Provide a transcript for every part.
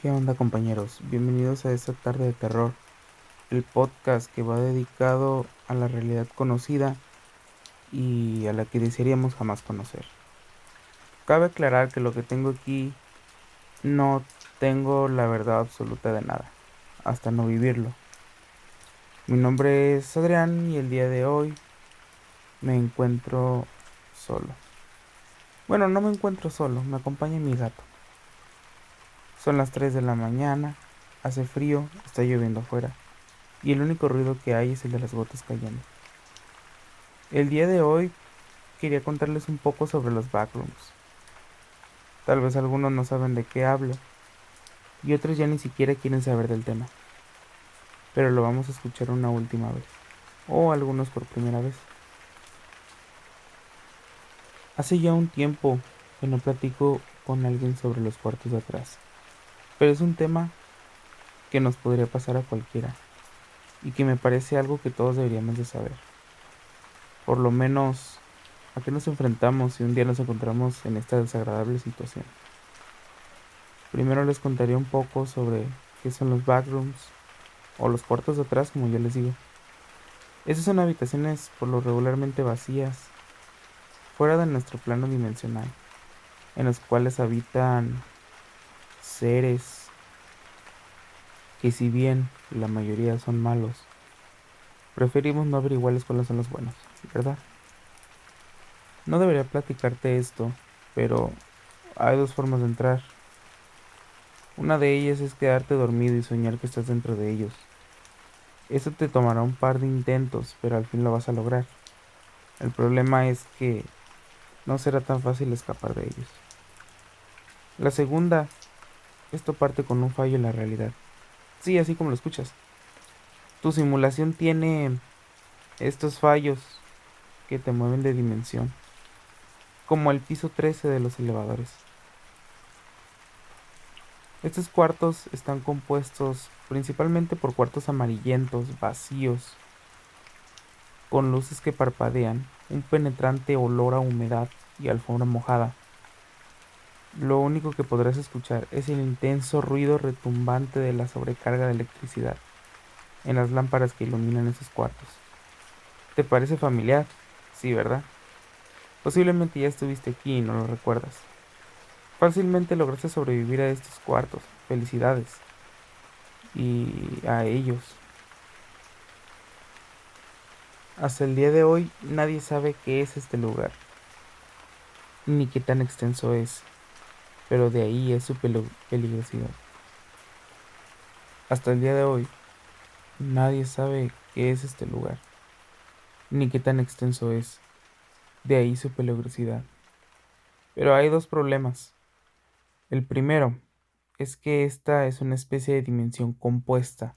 ¿Qué onda compañeros? Bienvenidos a esta tarde de terror, el podcast que va dedicado a la realidad conocida y a la que desearíamos jamás conocer. Cabe aclarar que lo que tengo aquí no tengo la verdad absoluta de nada, hasta no vivirlo. Mi nombre es Adrián y el día de hoy me encuentro solo. Bueno, no me encuentro solo, me acompaña mi gato. Son las 3 de la mañana, hace frío, está lloviendo afuera, y el único ruido que hay es el de las gotas cayendo. El día de hoy quería contarles un poco sobre los backrooms. Tal vez algunos no saben de qué hablo, y otros ya ni siquiera quieren saber del tema. Pero lo vamos a escuchar una última vez, o algunos por primera vez. Hace ya un tiempo que no platico con alguien sobre los cuartos de atrás. Pero es un tema que nos podría pasar a cualquiera y que me parece algo que todos deberíamos de saber. Por lo menos, ¿a qué nos enfrentamos si un día nos encontramos en esta desagradable situación? Primero les contaré un poco sobre qué son los backrooms o los cuartos de atrás, como yo les digo. Esas son habitaciones por lo regularmente vacías, fuera de nuestro plano dimensional, en los cuales habitan seres que si bien la mayoría son malos, preferimos no averiguarles cuáles son los buenos, ¿verdad? No debería platicarte esto, pero hay dos formas de entrar. Una de ellas es quedarte dormido y soñar que estás dentro de ellos. Eso te tomará un par de intentos, pero al fin lo vas a lograr. El problema es que no será tan fácil escapar de ellos. La segunda esto parte con un fallo en la realidad. Sí, así como lo escuchas. Tu simulación tiene estos fallos que te mueven de dimensión, como el piso 13 de los elevadores. Estos cuartos están compuestos principalmente por cuartos amarillentos, vacíos, con luces que parpadean, un penetrante olor a humedad y alfombra mojada lo único que podrás escuchar es el intenso ruido retumbante de la sobrecarga de electricidad en las lámparas que iluminan esos cuartos. ¿Te parece familiar? Sí, ¿verdad? Posiblemente ya estuviste aquí y no lo recuerdas. Fácilmente lograste sobrevivir a estos cuartos. Felicidades. Y a ellos. Hasta el día de hoy nadie sabe qué es este lugar, ni qué tan extenso es pero de ahí es su peligrosidad. Hasta el día de hoy, nadie sabe qué es este lugar, ni qué tan extenso es. De ahí su peligrosidad. Pero hay dos problemas. El primero es que esta es una especie de dimensión compuesta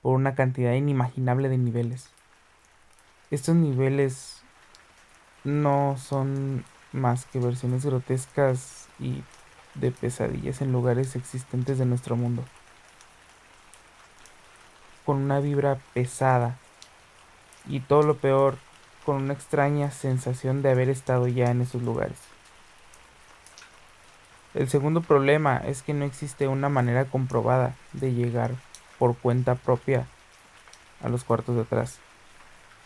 por una cantidad inimaginable de niveles. Estos niveles no son más que versiones grotescas y de pesadillas en lugares existentes de nuestro mundo. Con una vibra pesada y todo lo peor, con una extraña sensación de haber estado ya en esos lugares. El segundo problema es que no existe una manera comprobada de llegar por cuenta propia a los cuartos de atrás.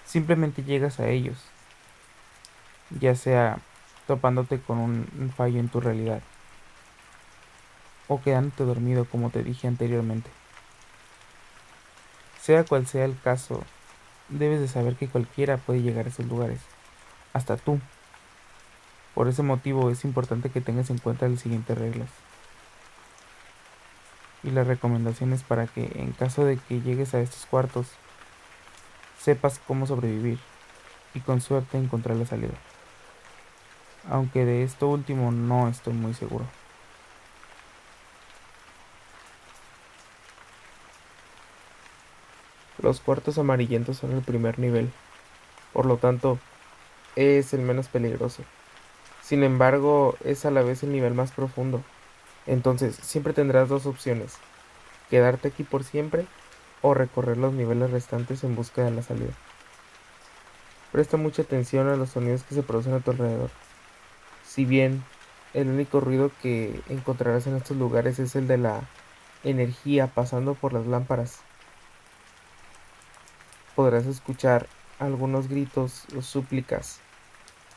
Simplemente llegas a ellos, ya sea topándote con un fallo en tu realidad o quedándote dormido como te dije anteriormente. Sea cual sea el caso, debes de saber que cualquiera puede llegar a esos lugares, hasta tú. Por ese motivo es importante que tengas en cuenta las siguientes reglas y las recomendaciones para que en caso de que llegues a estos cuartos, sepas cómo sobrevivir y con suerte encontrar la salida aunque de esto último no estoy muy seguro. Los cuartos amarillentos son el primer nivel, por lo tanto, es el menos peligroso. Sin embargo, es a la vez el nivel más profundo. Entonces, siempre tendrás dos opciones, quedarte aquí por siempre o recorrer los niveles restantes en busca de la salida. Presta mucha atención a los sonidos que se producen a tu alrededor. Si bien El único ruido que encontrarás en estos lugares es el de la energía pasando por las lámparas. Podrás escuchar algunos gritos o súplicas,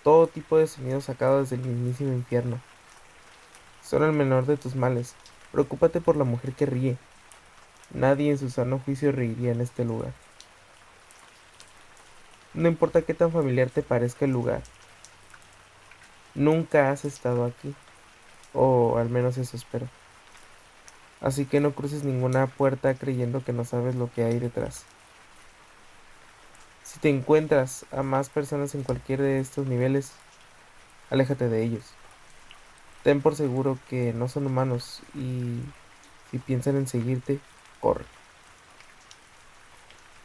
todo tipo de sonidos sacados del mismísimo infierno. Son el menor de tus males. Preocúpate por la mujer que ríe. Nadie en su sano juicio reiría en este lugar. No importa qué tan familiar te parezca el lugar. Nunca has estado aquí. O al menos eso espero. Así que no cruces ninguna puerta creyendo que no sabes lo que hay detrás. Si te encuentras a más personas en cualquiera de estos niveles, aléjate de ellos. Ten por seguro que no son humanos y si piensan en seguirte, corre.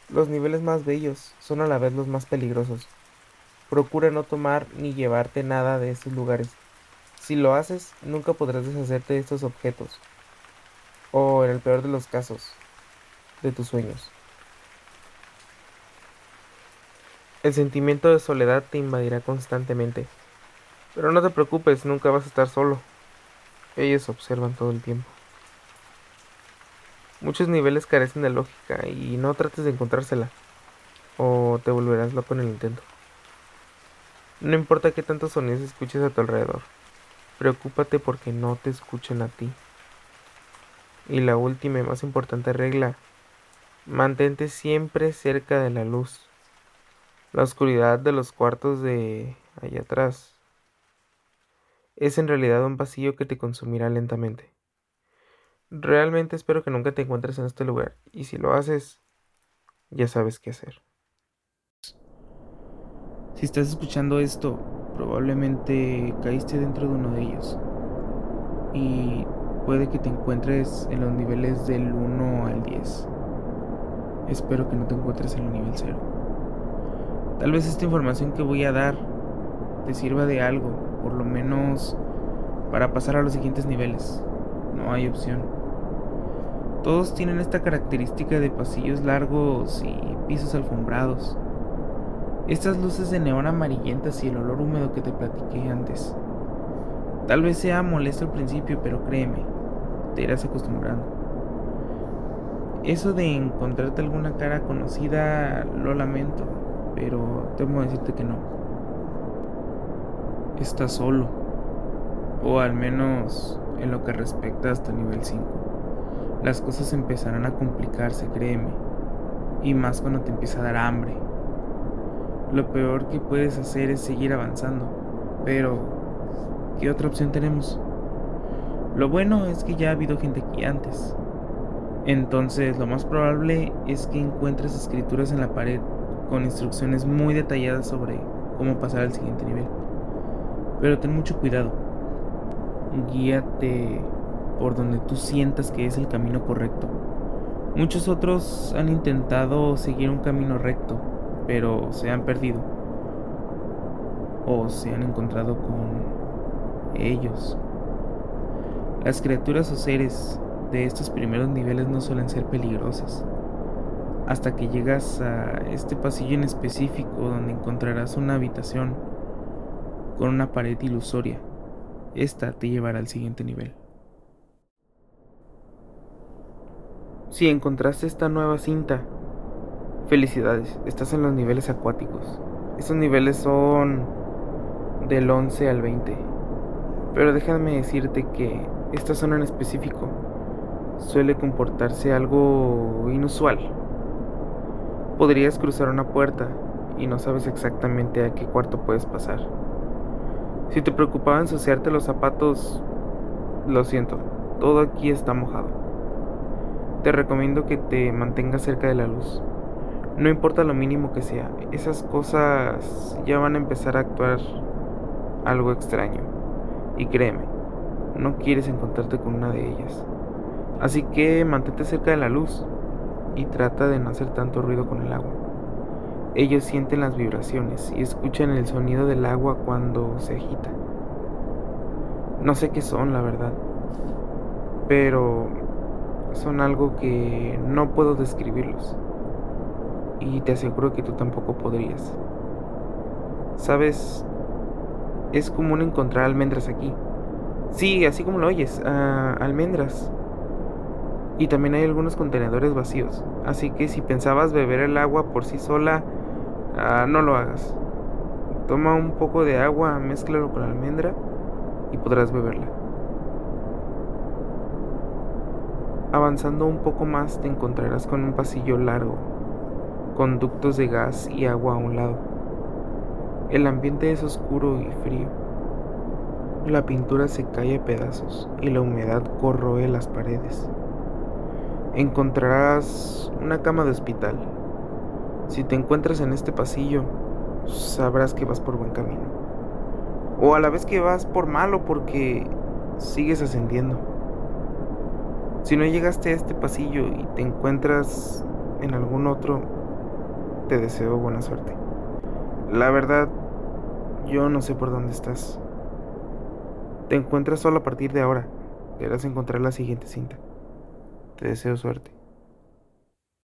Los niveles más bellos son a la vez los más peligrosos. Procura no tomar ni llevarte nada de estos lugares. Si lo haces, nunca podrás deshacerte de estos objetos. O, en el peor de los casos, de tus sueños. El sentimiento de soledad te invadirá constantemente. Pero no te preocupes, nunca vas a estar solo. Ellos observan todo el tiempo. Muchos niveles carecen de lógica y no trates de encontrársela o te volverás loco en el intento. No importa qué tantos sonidos escuches a tu alrededor, preocúpate porque no te escuchen a ti. Y la última y más importante regla, mantente siempre cerca de la luz. La oscuridad de los cuartos de allá atrás es en realidad un vacío que te consumirá lentamente. Realmente espero que nunca te encuentres en este lugar y si lo haces, ya sabes qué hacer. Si estás escuchando esto, probablemente caíste dentro de uno de ellos. Y puede que te encuentres en los niveles del 1 al 10. Espero que no te encuentres en el nivel 0. Tal vez esta información que voy a dar te sirva de algo, por lo menos para pasar a los siguientes niveles. No hay opción. Todos tienen esta característica de pasillos largos y pisos alfombrados. Estas luces de neón amarillentas y el olor húmedo que te platiqué antes. Tal vez sea molesto al principio, pero créeme, te irás acostumbrando. Eso de encontrarte alguna cara conocida lo lamento, pero temo decirte que no. Estás solo, o al menos en lo que respecta hasta nivel 5 las cosas empezarán a complicarse, créeme. Y más cuando te empieza a dar hambre. Lo peor que puedes hacer es seguir avanzando. Pero, ¿qué otra opción tenemos? Lo bueno es que ya ha habido gente aquí antes. Entonces, lo más probable es que encuentres escrituras en la pared con instrucciones muy detalladas sobre cómo pasar al siguiente nivel. Pero ten mucho cuidado. Guíate por donde tú sientas que es el camino correcto. Muchos otros han intentado seguir un camino recto, pero se han perdido o se han encontrado con ellos. Las criaturas o seres de estos primeros niveles no suelen ser peligrosas. Hasta que llegas a este pasillo en específico donde encontrarás una habitación con una pared ilusoria. Esta te llevará al siguiente nivel. Si encontraste esta nueva cinta, felicidades, estás en los niveles acuáticos. Estos niveles son del 11 al 20. Pero déjame decirte que esta zona en específico suele comportarse algo inusual. Podrías cruzar una puerta y no sabes exactamente a qué cuarto puedes pasar. Si te preocupaba ensuciarte los zapatos, lo siento, todo aquí está mojado te recomiendo que te mantengas cerca de la luz. No importa lo mínimo que sea, esas cosas ya van a empezar a actuar algo extraño. Y créeme, no quieres encontrarte con una de ellas. Así que mantente cerca de la luz y trata de no hacer tanto ruido con el agua. Ellos sienten las vibraciones y escuchan el sonido del agua cuando se agita. No sé qué son, la verdad. Pero son algo que no puedo describirlos. Y te aseguro que tú tampoco podrías. Sabes, es común encontrar almendras aquí, Sí, así como lo oyes, almendras. Y también hay algunos contenedores vacíos. Así que si pensabas beber el agua por sí sola, ah, no lo hagas. Toma un poco de agua, mézclalo con almendra y podrás beberla. Avanzando un poco más te encontrarás con un pasillo largo, con ductos de gas y agua a un lado. El ambiente es oscuro y frío. La pintura se cae a pedazos y la humedad corroe las paredes. Encontrarás una cama de hospital. Si te encuentras en este pasillo, sabrás que vas por buen camino. O a la vez que vas por malo porque sigues ascendiendo. Si no llegaste a este pasillo y te encuentras en algún otro, te deseo buena suerte. La verdad, yo no sé por dónde estás. Te encuentras solo a partir de ahora. Deberás encontrar la siguiente cinta. Te deseo suerte.